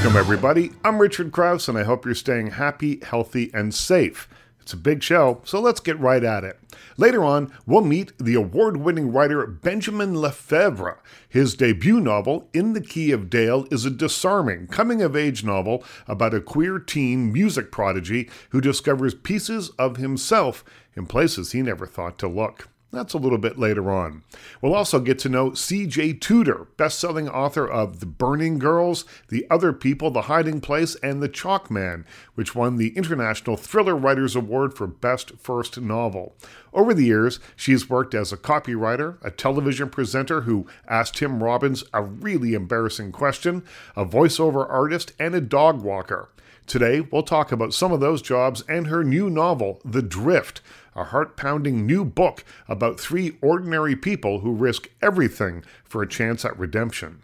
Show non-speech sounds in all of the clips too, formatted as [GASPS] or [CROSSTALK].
Welcome, everybody. I'm Richard Crouse, and I hope you're staying happy, healthy, and safe. It's a big show, so let's get right at it. Later on, we'll meet the award winning writer Benjamin Lefebvre. His debut novel, In the Key of Dale, is a disarming coming of age novel about a queer teen music prodigy who discovers pieces of himself in places he never thought to look. That's a little bit later on. We'll also get to know C.J. Tudor, best-selling author of The Burning Girls, The Other People, The Hiding Place, and The Chalk Man, which won the International Thriller Writers Award for Best First Novel. Over the years, she's worked as a copywriter, a television presenter who asked Tim Robbins a really embarrassing question, a voiceover artist, and a dog walker. Today, we'll talk about some of those jobs and her new novel, The Drift, a heart pounding new book about three ordinary people who risk everything for a chance at redemption.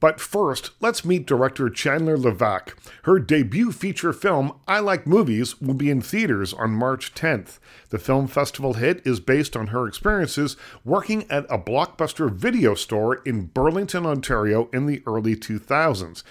But first, let's meet director Chandler Levac. Her debut feature film, I Like Movies, will be in theaters on March 10th. The film festival hit is based on her experiences working at a blockbuster video store in Burlington, Ontario in the early 2000s.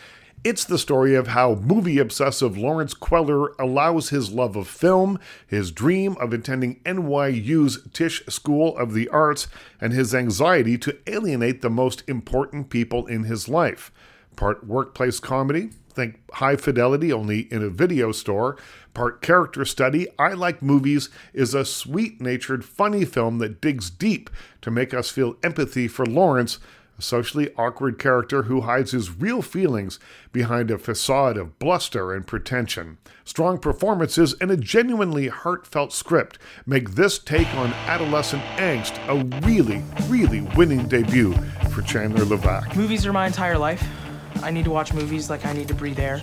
It's the story of how movie obsessive Lawrence Kweller allows his love of film, his dream of attending NYU's Tisch School of the Arts, and his anxiety to alienate the most important people in his life. Part workplace comedy, think high fidelity only in a video store, part character study, I Like Movies is a sweet natured, funny film that digs deep to make us feel empathy for Lawrence a socially awkward character who hides his real feelings behind a facade of bluster and pretension. Strong performances and a genuinely heartfelt script make this take on adolescent angst a really, really winning debut for Chandler Levac. Movies are my entire life. I need to watch movies like I need to breathe air.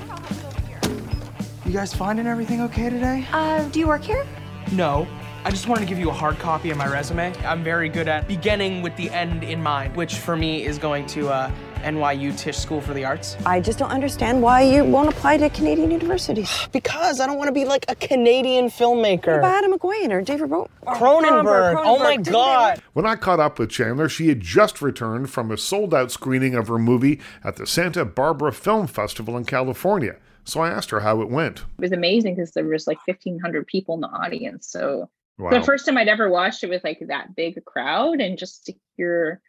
You guys finding everything okay today? Uh, do you work here? No, I just wanted to give you a hard copy of my resume. I'm very good at beginning with the end in mind, which for me is going to uh, NYU Tisch School for the Arts. I just don't understand why you won't apply to Canadian universities. [SIGHS] Because I don't want to be like a Canadian filmmaker. What about Adam McQueen or David Bro- Cronenberg. Oh my Didn't they God. When I caught up with Chandler, she had just returned from a sold out screening of her movie at the Santa Barbara Film Festival in California. So I asked her how it went. it was amazing because there was like 1500 people in the audience so Wow. the first time i'd ever watched it with like that big a crowd and just to hear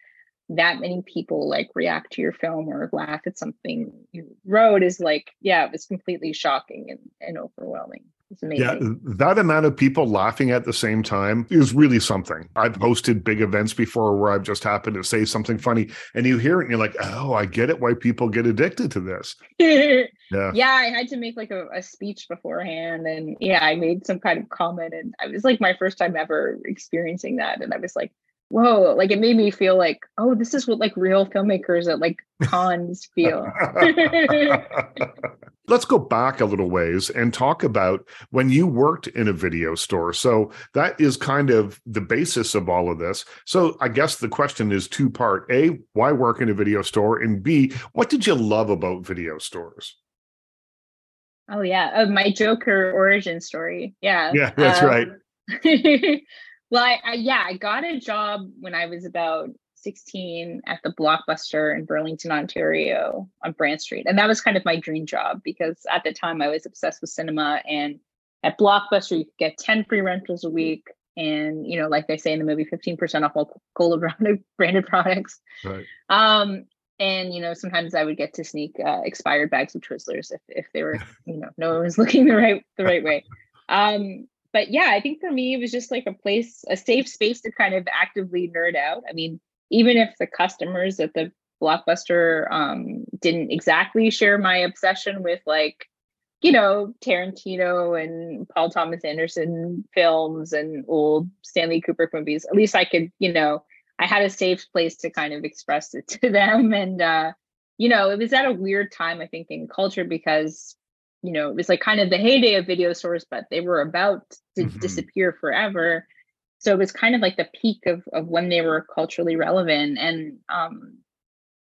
that many people like react to your film or laugh at something you wrote is like yeah it was completely shocking and, and overwhelming it's amazing Yeah, that amount of people laughing at the same time is really something. I've hosted big events before where I've just happened to say something funny and you hear it and you're like, oh, I get it why people get addicted to this. [LAUGHS] Yeah. yeah i had to make like a, a speech beforehand and yeah i made some kind of comment and i was like my first time ever experiencing that and i was like whoa like it made me feel like oh this is what like real filmmakers at like cons feel [LAUGHS] Let's go back a little ways and talk about when you worked in a video store. So that is kind of the basis of all of this. So I guess the question is two part. A, why work in a video store? And B, what did you love about video stores? Oh yeah. Oh, my joker origin story. Yeah. Yeah, that's right. right. [LAUGHS] Well I, I yeah i got a job when i was about 16 at the blockbuster in burlington ontario on brant street. And that was kind of my dream job because at the time i was obsessed with cinema. And at blockbuster you could get 10 free rentals a week. And you know like they say in the movie 15% off all cola [LAUGHS] branded products. Right. um and you know sometimes i would get to sneak uh, expired bags of twizzlers if, if they were [LAUGHS] you know no one was looking the right the right way. Um but yeah i think for me it was just like a place a safe space to kind of actively nerd out. I mean even if the customers at the blockbuster um didn't exactly share my obsession with like you know tarantino and paul thomas anderson films and old stanley kubrick movies at least i could you know I had a safe place to kind of express it [LAUGHS] to them. And, uh, you know, it was at a weird time, I think, in culture because, you know, it was like kind of the heyday of video stores, but they were about to Mhm. disappear forever. So it was kind of like the peak of, of when they were culturally relevant. And um,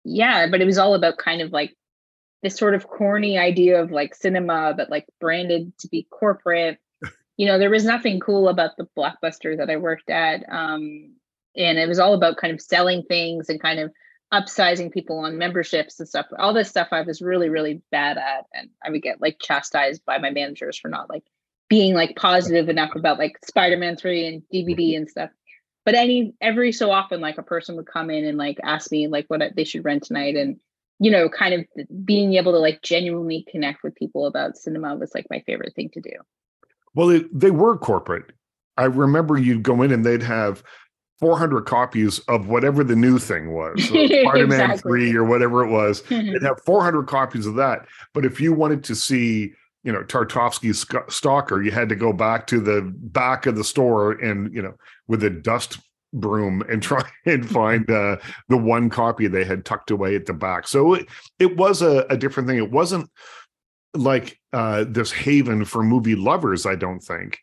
yeah, but it was all about kind of like this sort of corny idea of like cinema, but like branded to be corporate. [LAUGHS] You know, there was nothing cool about the blockbuster that I worked at. Um, and it was all about kind of selling things and kind of upsizing people on memberships and stuff. All this stuff I was really, really bad at. And I would get like chastised by my managers for not like being like positive enough about like Spider-Man 3 and DVD mm-hmm. and stuff. But any every so often, like a person would come in and like ask me like what they should rent tonight. And you know, kind of being able to like genuinely connect with people about cinema was like my favorite thing to do. Well, it, they were corporate. I remember you'd go in and they'd have 400 copies of whatever the new thing was, [LAUGHS] so Spider-Man exactly. 3 or whatever it was. they'd have 400 copies of that. But if you wanted to see, you know, Tarkovsky's Stalker, you had to go back to the back of the store and, you know, with a dust broom and try [LAUGHS] and [LAUGHS] find uh, the one copy they had tucked away at the back. So it, it was a, a different thing. It wasn't like uh, this haven for movie lovers, I don't think,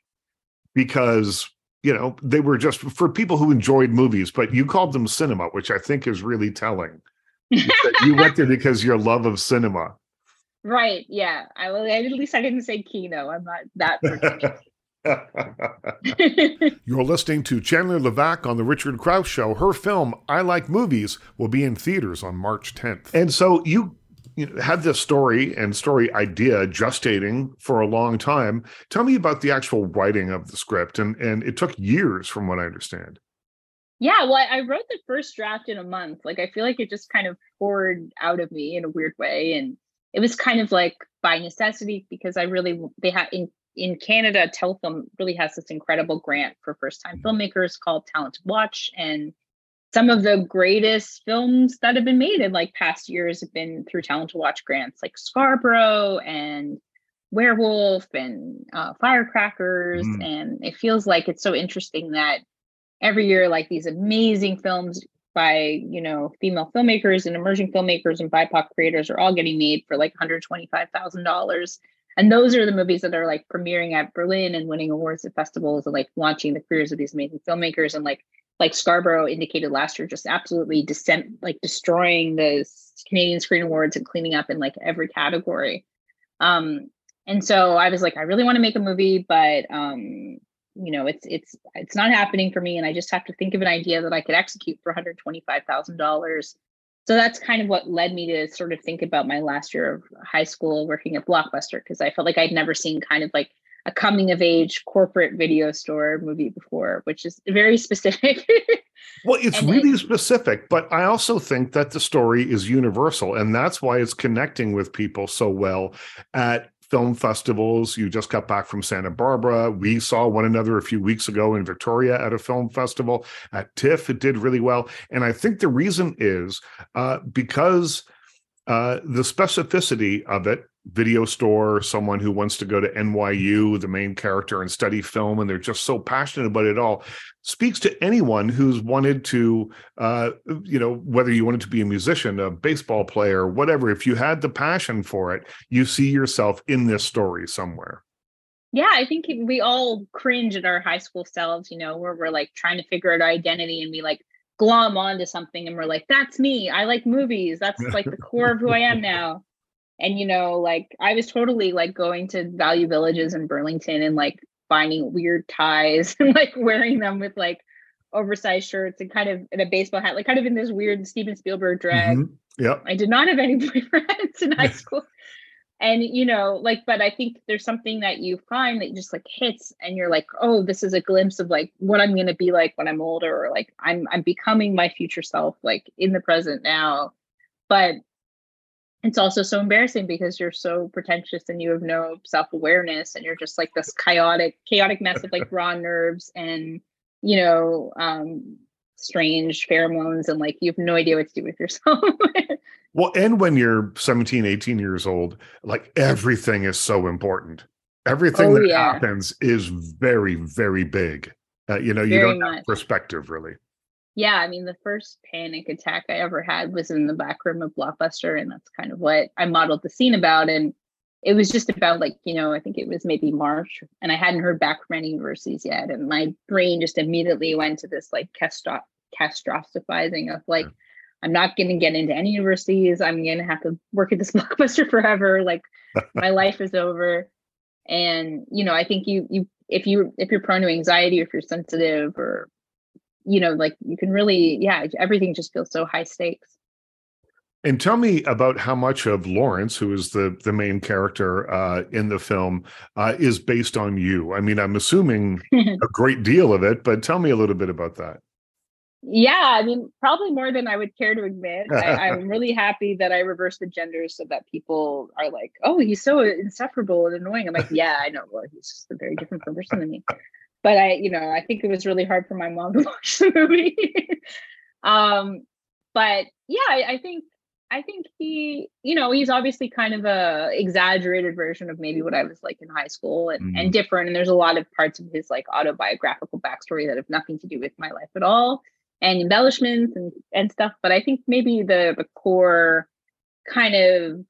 because you know they were just for people who enjoyed movies. But you called them cinema, which I think is really telling. [LAUGHS] you went there because your love of cinema. Right. Yeah. I will. At least I didn't say Kino. I'm not that. Particular. [LAUGHS] [LAUGHS] You're listening to Chandler Levac on The Richard Crouse Show. Her film, I Like Movies, will be in theaters on March 10th. And so you, you know, had this story and story idea gestating for a long time. Tell me about the actual writing of the script. And, and it took years, from what I understand. Yeah, well, I wrote the first draft in a month. Like, I feel like it just kind of poured out of me in a weird way. And it was kind of like by necessity because I really, they had in in Canada, Telefilm really has this incredible grant for first time mm-hmm. filmmakers called Talent Watch. And some of the greatest films that have been made in like past years have been through Talent to Watch grants like Scarborough and Werewolf and uh, Firecrackers. Mm. And it feels like it's so interesting that every year, like these amazing films by you know female filmmakers and emerging filmmakers and BIPOC creators are all getting made for like $125,000 and those are the movies that are like premiering at Berlin and winning awards at festivals and like launching the careers of these amazing filmmakers and like like Scarborough indicated last year, just absolutely descent like destroying the Canadian Screen Awards and cleaning up in like every category. Um, and so I was like, I really want to make a movie, but um, you know, it's it's it's not happening for me, and I just have to think of an idea that I could execute for one hundred twenty five thousand dollars so that's kind of what led me to sort of think about my last year of high school working at Blockbuster because I felt like I'd never seen kind of like a coming of age corporate video store movie before, which is very specific. [LAUGHS] well, it's and really specific, but I also think that the story is universal, and that's why it's connecting with people so well at film festivals. You just got back from Santa Barbara. We saw one another a few weeks ago in Victoria at a film festival. At TIFF, it did really well. And I think the reason is uh, because uh, the specificity of it video store, someone who wants to go to NYU, the main character, and study film, and they're just so passionate about it all, speaks to anyone who's wanted to, uh, you know, whether you wanted to be a musician, a baseball player, whatever. If you had the passion for it, you see yourself in this story somewhere. Yeah, I think we all cringe at our high school selves, you know, where we're like trying to figure out our identity and we like glom onto something and we're like, that's me. I like movies. That's like the core of who I am now and you know like i was totally like going to value villages in burlington and like finding weird ties [LAUGHS] and like wearing them with like oversized shirts and kind of in a baseball hat like kind of in this weird steven spielberg drag. Mm-hmm. yeah i did not have any [LAUGHS] boyfriends in high school. And you know like but i think there's something that you find that just like hits and you're like oh this is a glimpse of like what i'm going to be like when i'm older or like i'm i'm becoming my future self like in the present now. But it's also so embarrassing because you're so pretentious and you have no self-awareness and you're just like this chaotic chaotic mess of like [LAUGHS] raw nerves and you know um strange pheromones and like you have no idea what to do with yourself [LAUGHS] well and when you're 17 18 years old like everything is so important everything oh, that yeah. happens is very very big uh, you know you very don't much. have perspective really yeah, I mean, the first panic attack I ever had was in the back room of Blockbuster, and that's kind of what I modeled the scene about. And it was just about like, you know, I think it was maybe March, and I hadn't heard back from any universities yet, and my brain just immediately went to this like castro- catastrophizing of like, I'm not going to get into any universities. I'm going to have to work at this [LAUGHS] Blockbuster forever. Like, [LAUGHS] my life is over. And you know, I think you you if you if you're prone to anxiety, or if you're sensitive or you know like you can really yeah everything just feels so high stakes And tell me about how much of Lawrence, who is the the main character uh, in the film, uh, is based on you. I mean, I'm assuming [LAUGHS] a great deal of it, but tell me a little bit about that. Yeah, I mean, probably more than I would care to admit. I, [LAUGHS] I'm really happy that I reversed the genders so that people are like, "Oh, he's so insufferable and annoying." I'm like, "Yeah, I know. Well, he's just a very different person than me." But I, you know, I think it was really hard for my mom to [LAUGHS] watch the movie. um, but yeah, I, I think I think he, you know, he's obviously kind of a exaggerated version of maybe what I was like in high school and, Mhm. and different. And there's a lot of parts of his like autobiographical backstory that have nothing to do with my life at all and embellishments and, and stuff. But I think maybe the the core kind of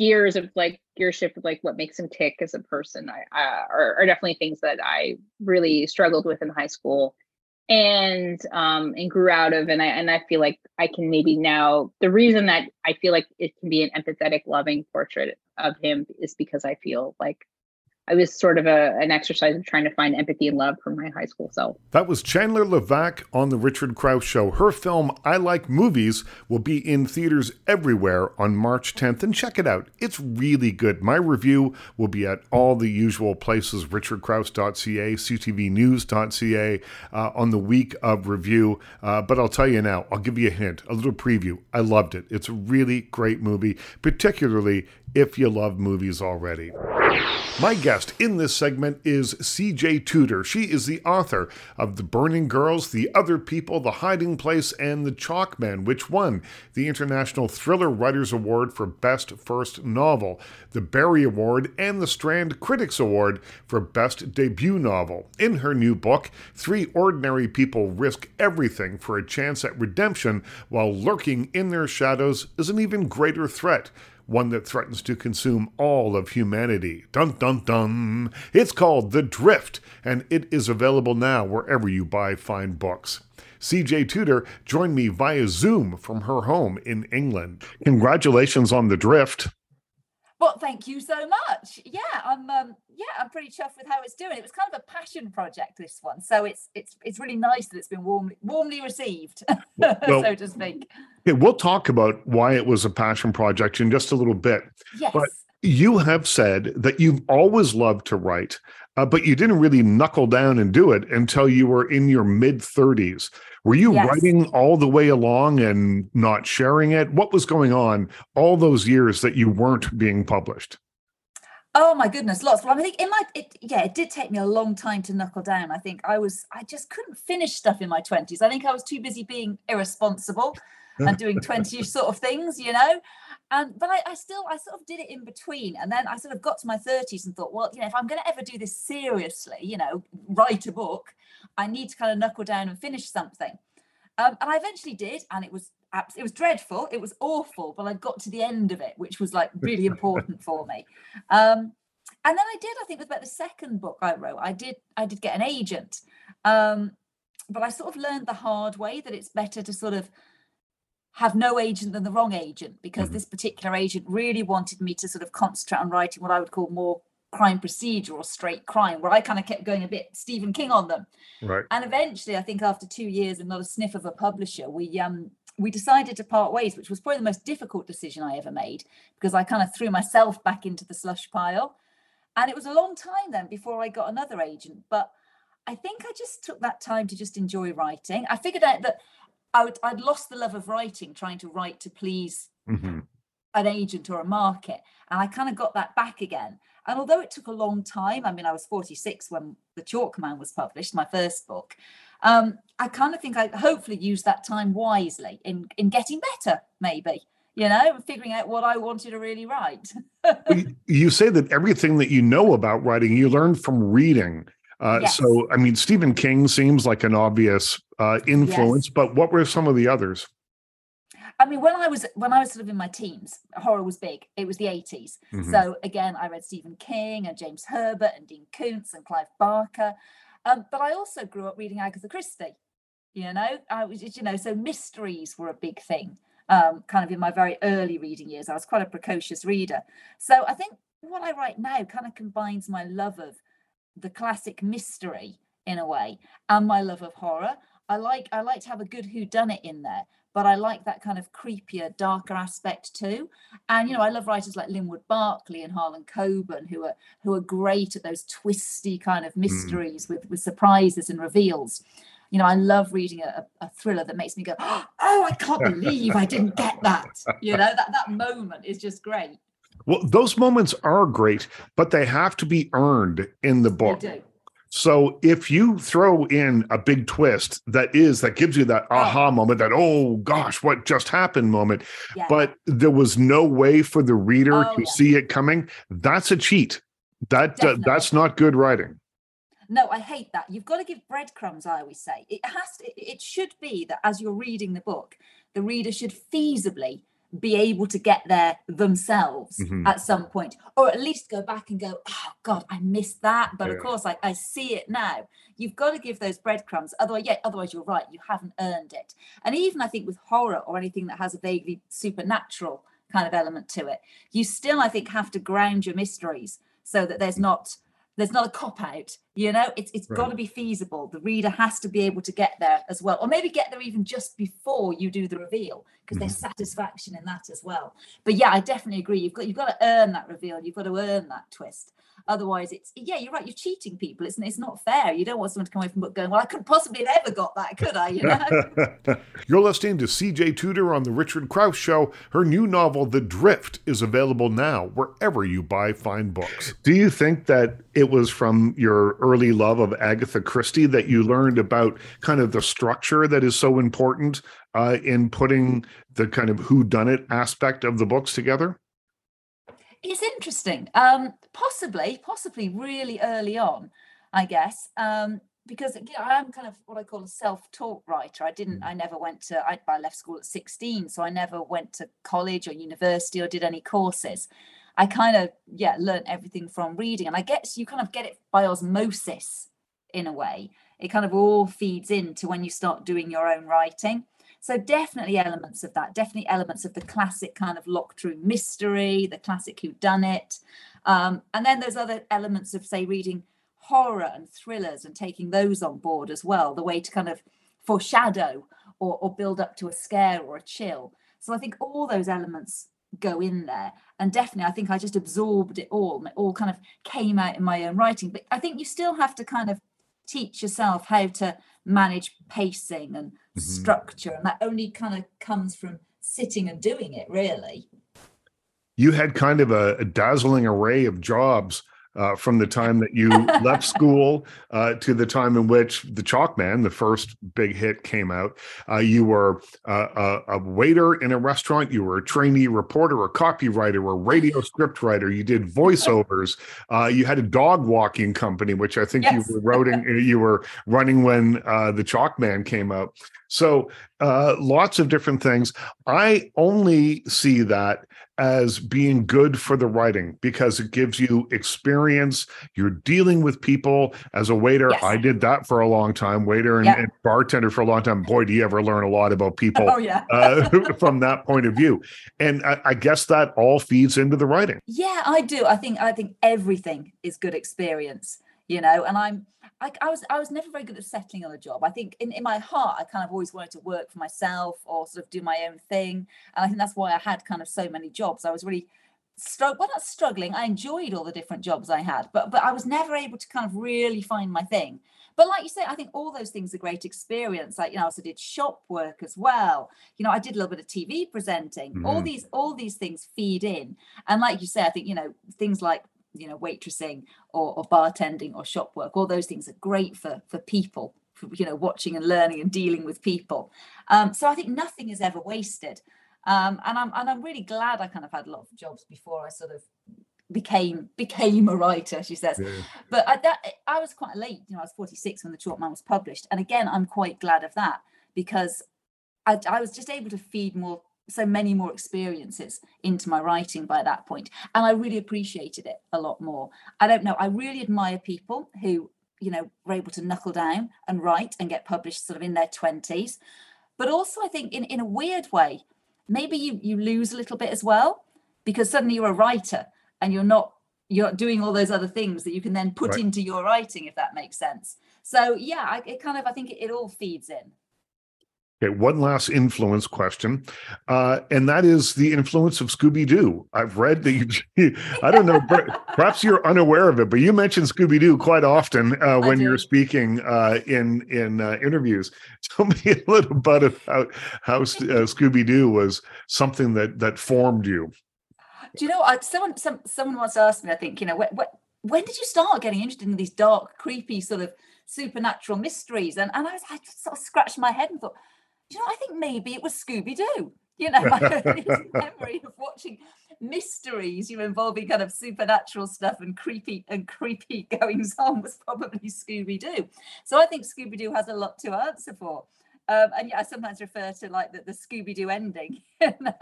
gears of like gear shift of like what makes him tick as a person I, uh, are, are definitely things that I really struggled with in high school. And um and grew out of and I and I feel like I can maybe now the reason that I feel like it can be an empathetic loving portrait of him is because I feel like I was sort of a an exercise of trying to find empathy and love for my high school self. That was Chandler Levac on The Richard Crouse Show. Her film, I Like Movies, will be in theaters everywhere on March 10th. And check it out. It's really good. My review will be at all the usual places richardcrouse.ca, ctvnews.ca uh, on the week of review. Uh, but I'll tell you now, I'll give you a hint, a little preview. I loved it. It's a really great movie, particularly if you love movies already. My guest in this segment is CJ Tudor. She is the author of The Burning Girls, The Other People, The Hiding Place, and The Chalk Man, which won the International Thriller Writers Award for Best First Novel, the Barry Award, and the Strand Critics Award for Best Debut Novel. In her new book, three ordinary people risk everything for a chance at redemption while lurking in their shadows is an even greater threat one that threatens to consume all of humanity. Dun dun dun. It's called The Drift, and it is available now wherever you buy fine books. CJ Tudor joined me via Zoom from her home in England. Congratulations on The Drift. Well, thank you so much. Yeah, I'm um yeah, I'm pretty chuffed with how it's doing. It was kind of a passion project this one. So it's it's it's really nice that it's been warmly warmly received, [LAUGHS] Well- so to speak. Okay, we'll talk about why it was a passion project in just a little bit. Yes. But you have said that you've always loved to write, uh, but you didn't really knuckle down and do it until you were in your mid 30s. Were you Yes. writing all the way along and not sharing it? What was going on all those years that you weren't being published? Oh my goodness, lots. Well, I think in my it, yeah, it did take me a long time to knuckle down. I think I was I just couldn't finish stuff in my twenties. I think I was too busy being irresponsible and doing 20 sort of things, you know. And but I, I still I sort of did it in between. And then I sort of got to my 30s and thought, well, you know, if I'm gonna ever do this seriously, you know, write a book, I need to kind of knuckle down and finish something. Um, and I eventually did, and it was abs- it was dreadful, it was awful, but I got to the end of it, which was like really important [LAUGHS] for me. Um, and then I did, I think, with about the second book I wrote, I did I did get an agent, um, but I sort of learned the hard way that it's better to sort of have no agent than the wrong agent because Mhm. this particular agent really wanted me to sort of concentrate on writing what I would call more crime procedure or straight crime, where I kind of kept going a bit Stephen King on them. Right. And eventually, I think after two years and not a sniff of a publisher, we um we decided to part ways, which was probably the most difficult decision I ever made because I kind of threw myself back into the slush pile. And it was a long time then before I got another agent. But I think I just took that time to just enjoy writing. I figured out that I would, I'd lost the love of writing, trying to write to please Mhm. an agent or a market. And I kind of got that back again. And although it took a long time, I mean, I was 46 when The Chalk Man was published, my first book. Um, I kind of think I hopefully used that time wisely in, in getting better, maybe, you know, figuring out what I wanted to really write. You- You say that everything that you know about writing, you learned from reading. Uh, Yes. So, I mean, Stephen King seems like an obvious uh, influence, but what were some of the others? I mean, when I was when I was sort of in my teens, horror was big. It was the 80s. Mhm. So again, I read Stephen King and James Herbert and Dean Koontz and Clive Barker. Um, but I also grew up reading Agatha Christie. You know, I was, you know, so mysteries were a big thing. Um, kind of in my very early reading years, I was quite a precocious reader. So I think what I write now kind of combines my love of the classic mystery in a way and my love of horror. I like I like to have a good whodunit in there, but I like that kind of creepier, darker aspect too. And you know, I love writers like Linwood Barclay and Harlan Coben, who are who are great at those twisty kind of mysteries mm. with with surprises and reveals. You know, I love reading a, a thriller that makes me go, [GASPS] "Oh, I can't believe I didn't get that." You know, that that moment is just great. Well, those moments are great, but they have to be earned in the book. So if you throw in a big twist that is that gives you that oh. aha moment, that oh gosh, what just happened moment, yeah. but there was no way for the reader oh, to yeah. see it coming, that's a cheat. That uh, that's not good writing. No, I hate that. You've got to give breadcrumbs. I always say it has. To, it should be that as you're reading the book, the reader should feasibly be able to get there themselves mm-hmm. at some point, or at least go back and go, oh God, I missed that. But yeah. of course, I, I see it now. You've got to give those breadcrumbs. Otherwise, yeah, otherwise you're right, you haven't earned it. And even I think with horror or anything that has a vaguely supernatural kind of element to it, you still, I think, have to ground your mysteries so that there's not there's not a cop out you know it's it's right. got to be feasible the reader has to be able to get there as well or maybe get there even just before you do the reveal because mm-hmm. there's satisfaction in that as well but yeah i definitely agree you've got you've got to earn that reveal you've got to earn that twist Otherwise, it's yeah, you're right. You're cheating people. It's it's not fair. You don't want someone to come away from book going, well, I couldn't possibly have ever got that, could I? You know. [LAUGHS] you're listening to C.J. Tudor on the Richard Crouse Show. Her new novel, The Drift, is available now wherever you buy fine books. Do you think that it was from your early love of Agatha Christie that you learned about kind of the structure that is so important uh, in putting the kind of who done it aspect of the books together? It's interesting. Um, possibly, possibly really early on, I guess. Um, because you know, I'm kind of what I call a self-taught writer. I didn't. I never went to, I, I left school at 16, so I never went to college or university or did any courses. I kind of, yeah, learned everything from reading. And I guess you kind of get it by osmosis in a way. It kind of all feeds into when you start doing your own writing. So definitely elements of that, definitely elements of the classic kind of locked room mystery, the classic who done it. Um, and then there's other elements of say reading horror and thrillers and taking those on board as well, the way to kind of foreshadow or, or build up to a scare or a chill. So I think all those elements go in there and definitely i think i just absorbed it all it all kind of came out in my own writing but i think you still have to kind of teach yourself how to manage pacing and mm-hmm. structure and that only kind of comes from sitting and doing it really you had kind of a, a dazzling array of jobs uh, from the time that you [LAUGHS] left school uh, to the time in which the Chalk Man, the first big hit, came out. Uh, you were uh, a, a, waiter in a restaurant. You were a trainee reporter, a copywriter, a radio script writer. You did voiceovers. Uh, you had a dog walking company, which I think yes. you were writing, [LAUGHS] you were running when uh, the Chalkman came out. So lots of different things. I only see that as being good for the writing because it gives you experience. You're dealing with people as a waiter. Yes. I did that for a long time, waiter and, and, bartender for a long time. Boy, do you ever learn a lot about people oh, yeah. uh, [LAUGHS] from that point of view. And I, I guess that all feeds into the writing. Yeah, I do. I think I think everything is good experience you know and i'm I, I, was i was never very good at settling on a job. I think in, in my heart i kind of always wanted to work for myself or sort of do my own thing. And i think that's why i had kind of so many jobs. I was really struggle well not struggling i enjoyed all the different jobs i had but but i was never able to kind of really find my thing. But like you say i think all those things are great experience. Like you know i also did shop work as well. You know i did a little bit of tv presenting. Mm-hmm. all these all these things feed in. And like you say i think you know things like you know waitressing or, or bartending or shop work all those things are great for for people for, you know watching and learning and dealing with people. Um, so i think nothing is ever wasted. Um, and i'm and i'm really glad i kind of had a lot of jobs before i sort of became became a writer she says. Yeah. but I, that, I was quite late you know i was 46 when the short Chalkman was published. And again i'm quite glad of that because I, I was just able to feed more so many more experiences into my writing by that point and i really appreciated it a lot more. I don't know i really admire people who you know were able to knuckle down and write and get published sort of in their 20s but also i think in, in a weird way maybe you you lose a little bit as well because suddenly you're a writer and you're not you're doing all those other things that you can then put right. into your writing if that makes sense. So yeah I, it kind of i think it, it all feeds in Okay, one last influence question, uh, and that is the influence of Scooby Doo. I've read that you, [LAUGHS] I don't know, perhaps you're unaware of it, but you mention Scooby Doo quite often uh, when you're speaking uh, in in uh, interviews. [LAUGHS] Tell me a little bit about how uh, Scooby Doo was something that that formed you. Do you know? I, someone some, someone once asked me. I think you know what, what when did you start getting interested in these dark, creepy sort of supernatural mysteries? And and I was I sort of scratched my head and thought you know, I think maybe it was Scooby Doo. You know, [LAUGHS] my earliest [LAUGHS] memory of watching mysteries, you know, involving kind of supernatural stuff and creepy and creepy [LAUGHS] goings on was probably Scooby Doo. So I think Scooby Doo has a lot to answer for. Um, and yeah, I sometimes refer to like the, the Scooby Doo ending. no,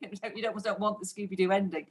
you don't, don't want the Scooby Doo ending.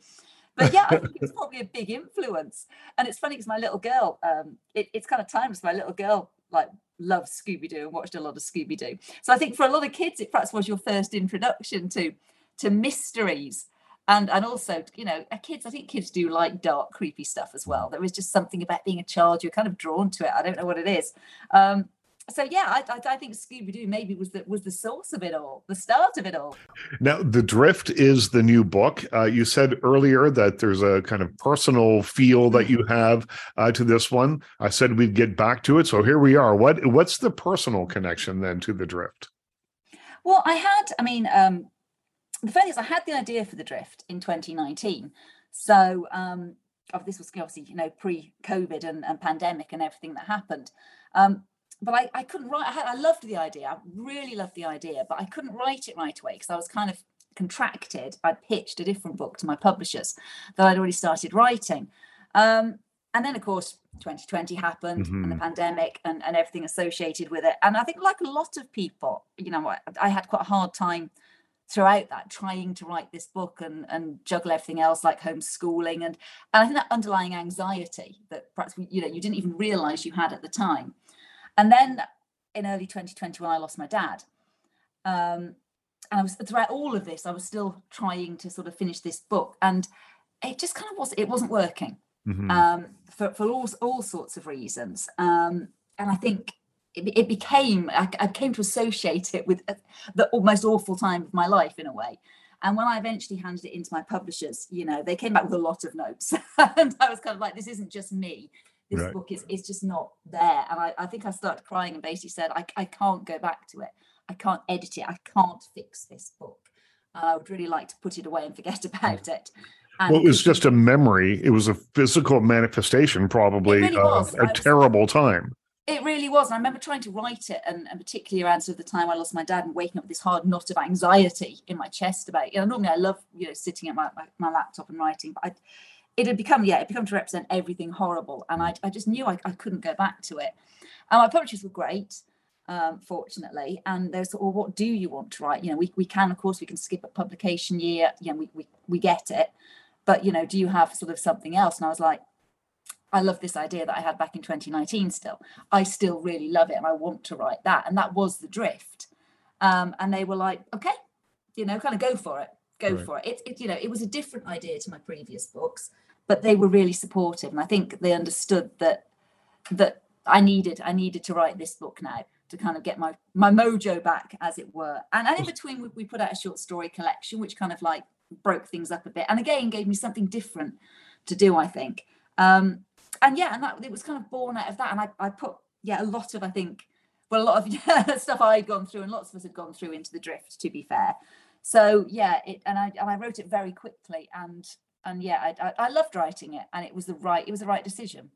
But yeah, I think it's probably a big influence. And it's funny because my little girl, um, it, it's kind of times my little girl like loved Scooby Doo and watched a lot of Scooby Doo. So I think for a lot of kids, it perhaps was your first introduction to to mysteries. And, and also, you know, kids, I think kids do like dark, creepy stuff as well. There is just something about being a child, you're kind of drawn to it. I don't know what it is. Um, so yeah, I, I, I think Scooby Doo maybe was the was the source of it all, the start of it all. Now, The Drift is the new book. Uh, you said earlier that there's a kind of personal feel that you have uh, to this one. I said we'd get back to it, so here we are. What what's the personal connection then to The Drift? Well, I had, I mean, um, the funny is, I had the idea for The Drift in 2019. So um, oh, this was obviously you know pre-COVID and, and pandemic and everything that happened. Um, but I, I couldn't write. I, had, I loved the idea. I really loved the idea, but I couldn't write it right away because I was kind of contracted. I'd pitched a different book to my publishers that I'd already started writing. Um, and then, of course, 2020 happened mm-hmm. and the mm-hmm. pandemic and, and everything associated with it. And I think, like a lot of people, you know, I, I had quite a hard time throughout that trying to write this book and, and juggle everything else like homeschooling and, and I think that underlying anxiety that perhaps you know you didn't even realize you had at the time and then in early 2020, when I lost my dad, um, and I was throughout all of this, I was still trying to sort of finish this book, and it just kind of was it wasn't working mm-hmm. um, for for all all sorts of reasons. Um, and I think it, it became I, I, came to associate it with the most awful time of my life in a way. And when I eventually handed it into my publishers, you know, they came back with a lot of notes, [LAUGHS] and I was kind of like, this isn't just me this right. book is, is just not there. And I, I think I started crying and basically said, I, I can't go back to it. I can't edit it. I can't fix this book. Uh, I would really like to put it away and forget [LAUGHS] about it. And well, it was just a memory. It was a physical manifestation, probably really uh, a terrible time. It really was. And I remember trying to write it, and, and particularly around sort of the time I lost my dad and waking up with this hard knot of anxiety in my chest about. You know, normally I love, you know, sitting at my, my, my laptop and writing, but I it had become yeah it had become to represent everything horrible and i, I just knew I, I couldn't go back to it. And my publishers were great um, fortunately and there's well what do you want to write? You know we, we can of course we can skip a publication year you know we, we we get it but you know do you have sort of something else? And i was like i love this idea that i had back in 2019 still. I still really love it and i want to write that and that was the drift. Um, and they were like okay you know kind of go for it go right. for it. it it you know it was a different idea to my previous books but they were really supportive and i think they understood that that i needed i needed to write this book now to kind of get my my mojo back as it were. And, and in between we, we put out a short story collection which kind of like broke things up a bit and again gave me something different to do i think. Um and yeah and that it was kind of born out of that and i, I put yeah a lot of i think well a lot of [LAUGHS] stuff i'd gone through and lots of us had gone through into the drift to be fair. So yeah it and i and i wrote it very quickly and and yeah, I, I, I loved writing it, and it was the right it was the right decision.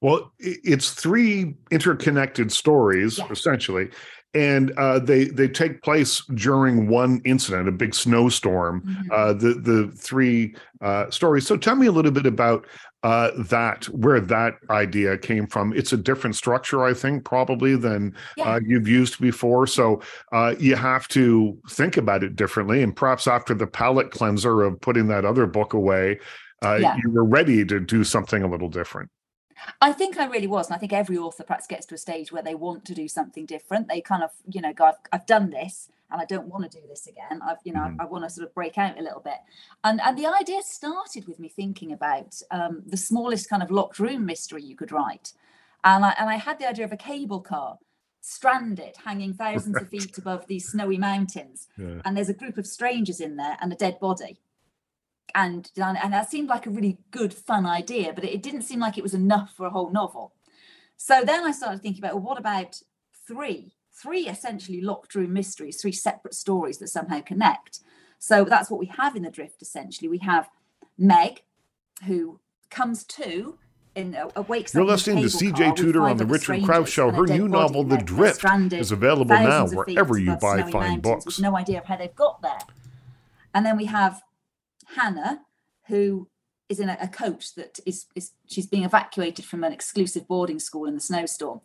Well, it's three interconnected stories yeah. essentially, and uh, they they take place during one incident, a big snowstorm. Mm-hmm. Uh, the the three uh, stories. So tell me a little bit about uh, that where that idea came from. It's a different structure, I think, probably than yeah. uh, you've used before. So uh, you have to think about it differently. And perhaps after the palate cleanser of putting that other book away, uh, yeah. you were ready to do something a little different. I think I really was, and I think every author perhaps gets to a stage where they want to do something different. They kind of, you know, go, I've, I've done this, and I don't want to do this again. I've, you know, mm. I, I want to sort of break out a little bit. And and the idea started with me thinking about um, the smallest kind of locked room mystery you could write, and I and I had the idea of a cable car stranded, hanging thousands of [LAUGHS] feet above these snowy mountains. Yeah. And there's a group of strangers in there and a dead body. And, and that seemed like a really good, fun idea, but it didn't seem like it was enough for a whole novel. So then I started thinking about, well, what about three? Three essentially locked room mysteries, three separate stories that somehow connect. So that's what we have in the drift. Essentially, we have Meg, who comes to in uh, You're listening to CJ Tudor on the Richard Crouse Show. Her new novel, The Drift, is available now thousands of feet wherever you buy fine books. No idea of how they've got there. And then we have Hannah, who is in a, a coach that is, is she's being evacuated from an exclusive boarding school in the snowstorm,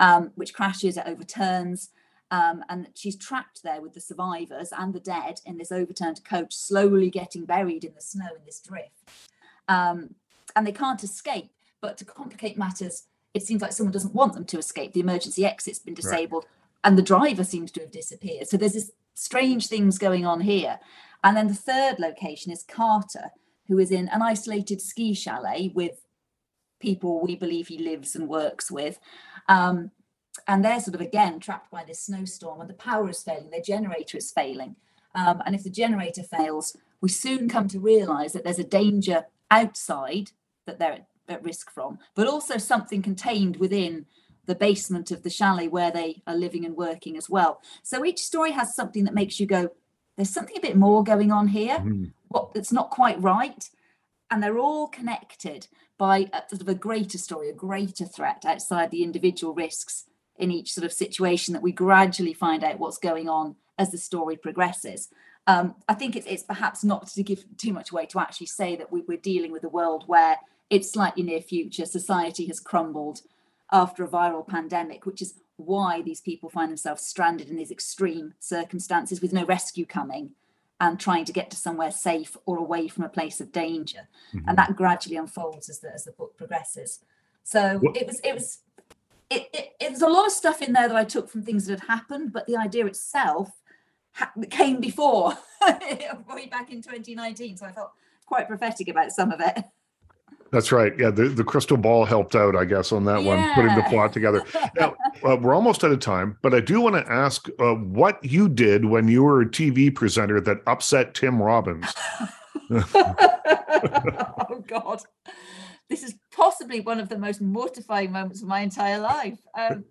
um, which crashes, it overturns. Um, and she's trapped there with the survivors and the dead in this overturned coach, slowly getting buried in the snow in this drift. Um, and they can't escape. But to complicate matters, it seems like someone doesn't want them to escape. The emergency exit's been disabled, and the driver seems to have disappeared. So there's this strange things going on here. And then the third location is Carter, who is in an isolated ski chalet with people we believe he lives and works with. Um, and they're sort of again trapped by this snowstorm, and the power is failing, their generator is failing. Um, and if the generator fails, we soon come to realize that there's a danger outside that they're at, at risk from, but also something contained within the basement of the chalet where they are living and working as well. So each story has something that makes you go, there's something a bit more going on here. Mhm. What that's not quite right. And they're all connected by a, sort of a greater story, a greater threat outside the individual risks in each sort of situation that we gradually find out what's going on as the story progresses. Um, I think it's, it's perhaps not to give too much away to actually say that we, we're dealing with a world where it's slightly near future, society has crumbled after a viral pandemic, which is why these people find themselves stranded in these extreme circumstances with no rescue coming and trying to get to somewhere safe or away from a place of danger. And mm-hmm. that gradually unfolds as the, as the book progresses. So What- it was, it was, it, it, it was a lot of stuff in there that I took from things that had happened, but the idea itself ha- came before, [LAUGHS] way back in 2019. So I felt quite prophetic about some of it. That's right. Yeah, the, the crystal ball helped out, I guess, on that one, putting the plot together. Now, [LAUGHS] uh, we're almost out of time, but I do want to ask uh, what you did when you were a TV presenter that upset Tim Robbins. [LAUGHS] oh God, this is possibly one of the most mortifying moments of my entire life. Um,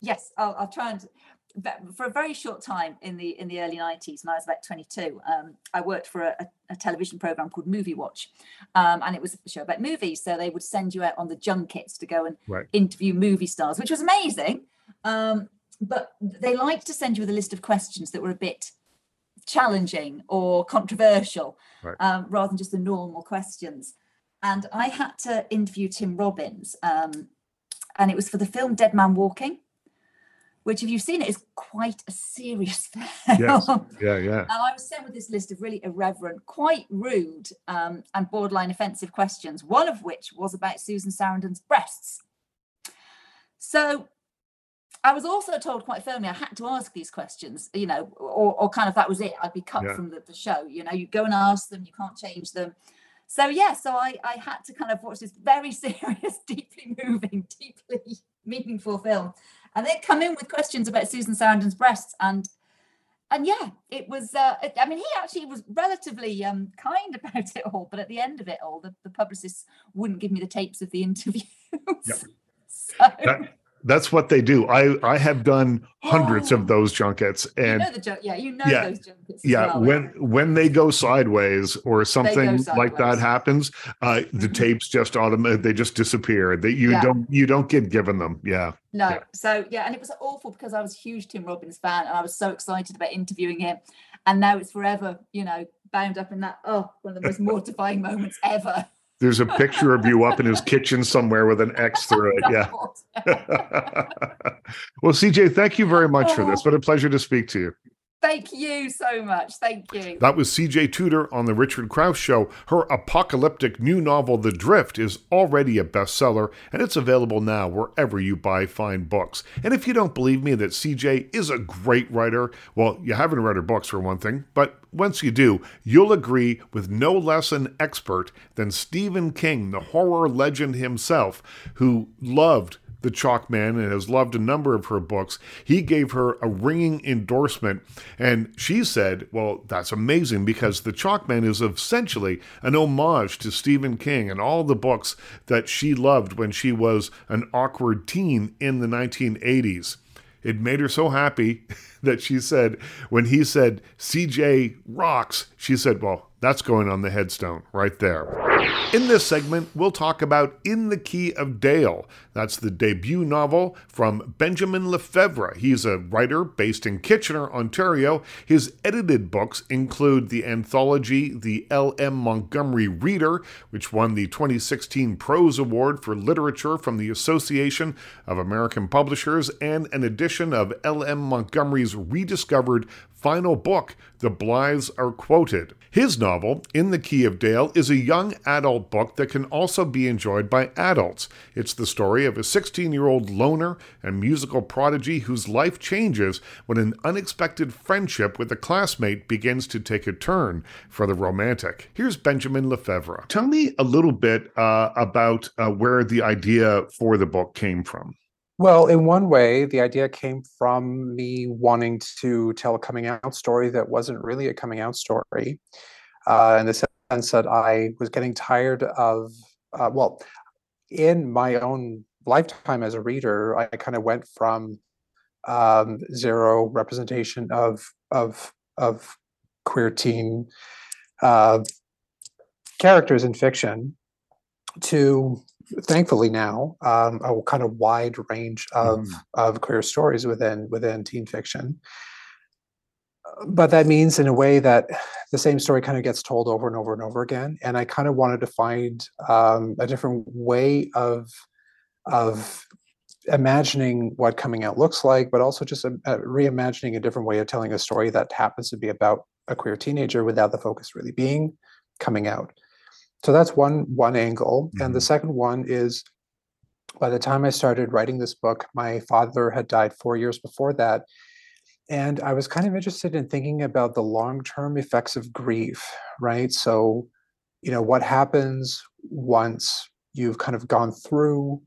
yes, I'll, I'll try and. But For a very short time in the in the early nineties, when I was about twenty two, um, I worked for a, a, a television program called Movie Watch, um, and it was a show about movies. So they would send you out on the junkets to go and Right. interview movie stars, which was amazing. Um, but they liked to send you with a list of questions that were a bit challenging or controversial Right. um, rather than just the normal questions. And I had to interview Tim Robbins, um, and it was for the film Dead Man Walking, which, if you've seen it, is quite a serious [LAUGHS] film. Yes. Yeah, yeah. And I was sent with this list of really irreverent, quite rude, um, and borderline offensive questions, one of which was about Susan Sarandon's breasts. So I was also told quite firmly I had to ask these questions, you know, or, or kind of that was it. I'd be cut Yeah. from the, the show, you know, you go and ask them, you can't change them. So, yeah, so I, I had to kind of watch this very [LAUGHS] serious, deeply moving, deeply meaningful film and then come in with questions about Susan Sarandon's breasts and and yeah, it was. Uh, I mean, he actually was relatively um, kind [LAUGHS] about it all, but at the end of it all, the, the publicists wouldn't give me the tapes of the [LAUGHS] interviews. [LAUGHS] so, That- That's what they do. I I have done [GASPS] hundreds Oh. of those junkets, you and know the junk, yeah, you know Yeah, those junkets. yeah, well. when when they go sideways or something like that happens, uh, the Mhm. tapes just automatic they just disappear. That you Yeah. don't you don't get given them. Yeah, No, Yeah. so yeah, and it was awful because I was a huge Tim Robbins fan and I was so excited about interviewing him, and now it's forever, you know, bound up in that. Oh, one of the most [LAUGHS] mortifying moments ever. There's a picture of you up in his kitchen somewhere with an X through it. Yeah. [LAUGHS] [LAUGHS] Well, CJ, thank you very much for this. What a pleasure to speak to you. Thank you so much. Thank you. That was CJ Tudor on The Richard Crouse Show. Her apocalyptic new novel, The Drift, is already a bestseller, and it's available now wherever you buy fine books. And if you don't believe me that CJ is a great writer, well, you haven't read her books for one thing, but once you do, you'll agree with no less an expert than Stephen King, the horror legend himself, who loved the Chalk Man and has loved a number of her books. He gave her a ringing endorsement, and she said, Well, that's amazing because the Chalk Man is essentially an homage to Stephen King and all the books that she loved when she was an awkward teen in the 1980s. It made her so happy [LAUGHS] that she said, when he said, CJ rocks, she said, Well, that's going on the headstone right there. In this segment, we'll talk about In the Key of Dale. That's the debut novel from Benjamin Lefebvre. He's a writer based in Kitchener, Ontario. His edited books include the anthology The L.M. Montgomery Reader, which won the 2016 Prose Award for Literature from the Association of American Publishers, and an edition of L.M. Montgomery's rediscovered final book, The Blythes Are Quoted. His novel, In the Key of Dale, is a young adult book that can also be enjoyed by adults. It's the story of a 16 year old loner and musical prodigy whose life changes when an unexpected friendship with a classmate begins to take a turn for the romantic. Here's Benjamin Lefebvre. Tell me a little bit uh, about uh, where the idea for the book came from. Well, in one way, the idea came from me wanting to tell a coming out story that wasn't really a coming out story, uh, in the sense that I was getting tired of, uh, well, in my own lifetime as a reader, I kind of went from um, zero representation of of of queer teen uh, characters in fiction to thankfully now um, a kind of wide range of mm. of queer stories within within teen fiction but that means in a way that the same story kind of gets told over and over and over again and i kind of wanted to find um, a different way of of imagining what coming out looks like but also just a, a reimagining a different way of telling a story that happens to be about a queer teenager without the focus really being coming out so that's one one angle mm-hmm. and the mm-hmm. second one is by the time i started writing this book my father had died four years before that and i was kind of interested in thinking about the long-term effects of grief right so you know what happens once you've kind of gone through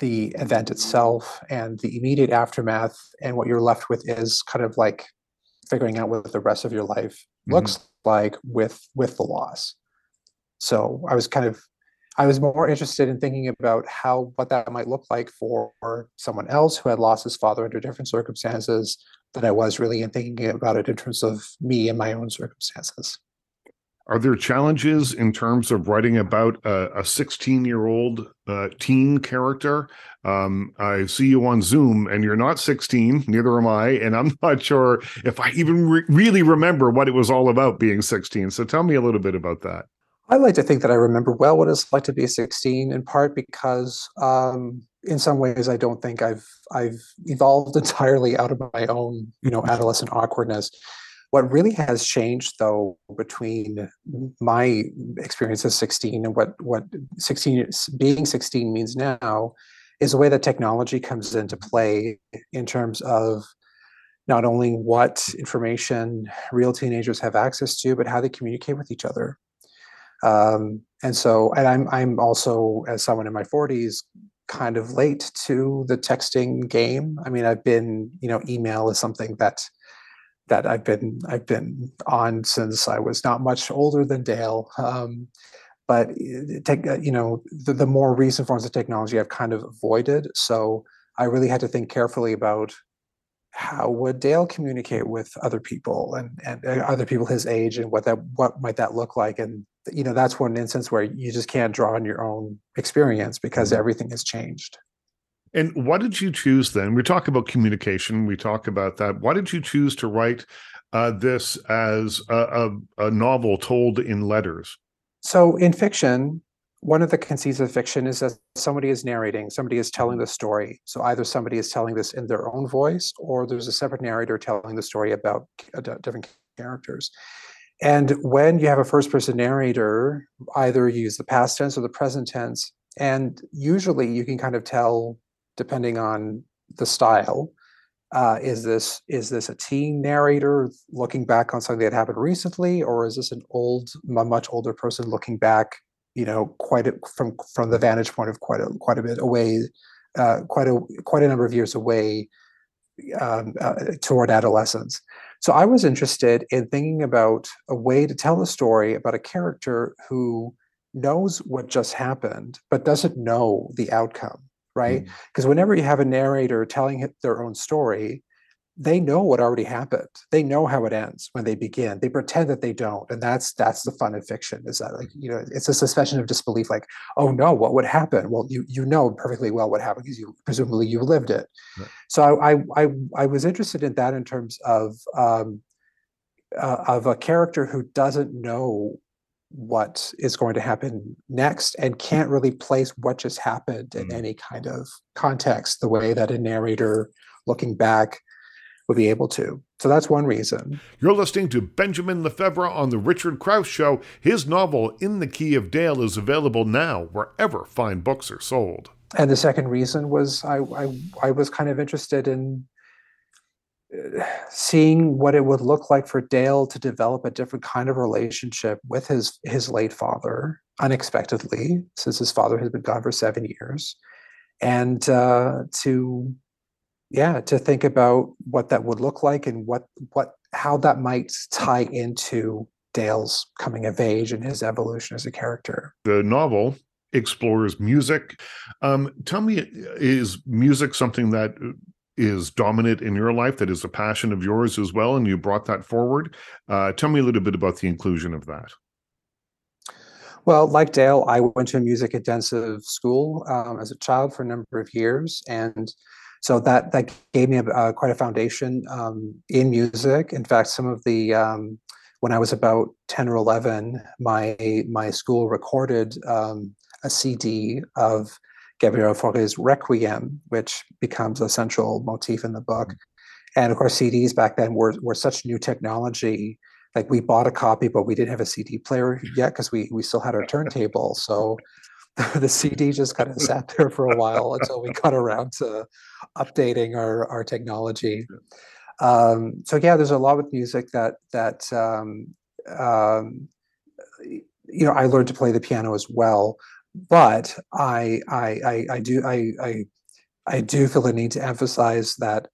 the event itself and the immediate aftermath and what you're left with is kind of like figuring out what the rest of your life mm-hmm. looks like with with the loss so I was kind of I was more interested in thinking about how what that might look like for someone else who had lost his father under different circumstances than I was really in thinking about it in terms of me and my own circumstances. Are there challenges in terms of writing about a 16 year old uh, teen character? Um, I see you on Zoom and you're not 16, neither am I. And I'm [LAUGHS] not sure if I even re- really remember what it was all about being 16. So tell me a little bit about that. I like to think that I remember well what it's like to be 16, in part because um, in some ways I don't think I've I've evolved [LAUGHS] entirely out of my own you know adolescent awkwardness. What really has changed though between my experience as 16 and what what 16 being 16 means now is the way that technology comes into play in terms of not only what information real teenagers have access to, but how they communicate with each other. Um, and so, and I'm I'm also as someone in my 40s kind of late to the texting game. I mean, I've been you know email is something that that I've been I've been on since I was not much older than Dale. Um, but eh, take uh, you know the, the more recent forms of technology I've kind of avoided. So I really had to think carefully about how would Dale communicate with other people and, and uh, other people his age and what that what might that look like? And you know that's one instance where you just can't draw on your own experience because mm-hmm. everything has changed. And why did you choose then we talk about communication we talk about that why did you choose to write uh, this as a, a, a novel told in letters? So in fiction one of the conceits of fiction is that somebody is narrating, somebody is telling the story. So either somebody is telling this in their own voice, or there's a separate narrator telling the story about different characters. And when you have a first person narrator, either use the past tense or the present tense. And usually you can kind of tell, depending on the style, uh, is this is this a teen narrator looking back on something that happened recently, or is this an old, a much older person looking back you know, quite a, from from the vantage point of quite a quite a bit away uh, quite a quite a number of years away um, uh, toward adolescence. So I was interested in thinking about a way to tell a story about a character who knows what just happened but doesn't know the outcome, right? Because whenever you have a narrator telling their own story, they know what already happened. They know how it ends when they begin. They pretend that they don't, and that's that's the fun of fiction. Is that like you know it's a suspension of disbelief. Like, oh no, what would happen? Well, you you know perfectly well what happened because you presumably you lived it. Right. So I, I I was interested in that in terms of um, uh, of a character who doesn't know what is going to happen next and can't really place what just happened in Mm. any kind of context the way that a narrator looking back would be able to. So that's one reason. You're listening to Benjamin Lefebvre on The Richard Crouse Show. His novel, In the Key of Dale, is available now wherever fine books are sold. And the second reason was I I, I was kind of interested in uh, seeing what it would look like for Dale to develop a different kind of relationship with his his late father unexpectedly, since his father had been gone for seven years, and uh, to yeah to think about what that would look like and what what how that might tie into Dale's coming of age and his evolution as a character. The novel explores music. Um, tell me, is music something that is dominant in your life, that is a passion of yours as well, and you brought that forward? Uh, tell me a little bit about the inclusion of that. Well, like Dale, I went to a music intensive school um, as a child for a number of years, and so that that gave me a, uh, quite a foundation um, in music. In fact, some of the um, when I was about ten or eleven, my my school recorded um, a CD of Gabriel Fauré's Requiem, which becomes a central motif in the book. And of course, CDs back then were were such new technology like we bought a copy but we didn't have a cd player yet because we we still had our turntable so [LAUGHS] the cd just kind of [LAUGHS] sat there for a while until we got around to updating our our technology. Um so yeah there's a lot with music that that um um you know i learned to play the piano as well but i i i, I do I, I i do feel the need to emphasize that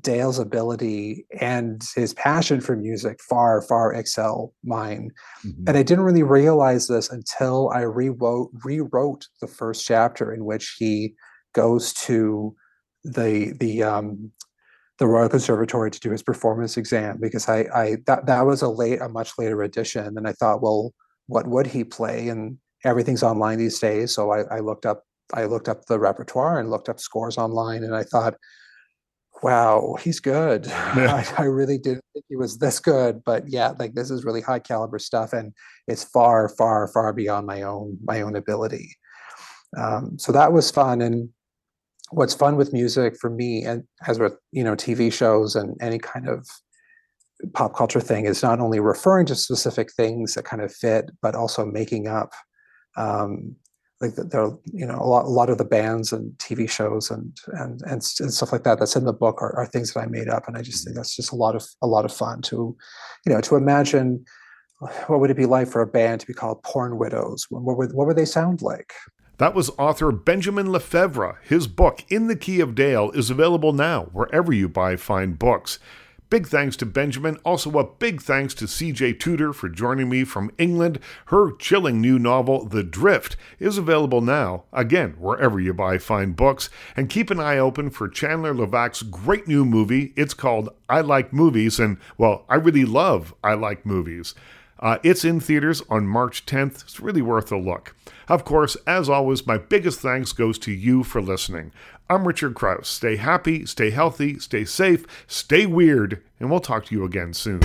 Dale's ability and his passion for music far, far excel mine. Mhm. And I didn't really realize this until I rewrote rewrote the first chapter in which he goes to the the um the Royal Conservatory to do his performance exam because I I that that was a late a much later edition and I thought well what would he play and everything's online these days so I, I looked up I looked up the repertoire and looked up scores online and I thought wow, he's good. [LAUGHS] I, I really didn't think he was this good, but yeah, like this is really high caliber stuff, and it's far, far, far beyond my own my own ability. Um, so that was fun, and what's fun with music for me, and as with you know TV shows and any kind of pop culture thing, is not only referring to specific things that kind of fit, but also making up. Um, like the- there are you know a lot, a lot of the bands and TV shows and and and, and stuff like that that's in the book are, are things that I made up and I just think that's just a lot of a lot of fun to you know to imagine uh, what would it be like for a band to be called Porn Widows what would what would they sound like That was author Benjamin Lefebvre. His book, In the Key of Dale, is available now wherever you buy fine books. Big thanks to Benjamin. Also, a big thanks to CJ Tudor for joining me from England. Her chilling new novel, The Drift, is available now, again, wherever you buy fine books. And keep an eye open for Chandler Levack's great new movie. It's called I Like Movies, and, well, I really love I Like Movies. Uh, it's in theaters on March 10th. It's really worth a look. Of course, as always, my biggest thanks goes to you for listening. I'm Richard Crouse. Stay happy, stay healthy, stay safe, stay weird, and we'll talk to you again soon.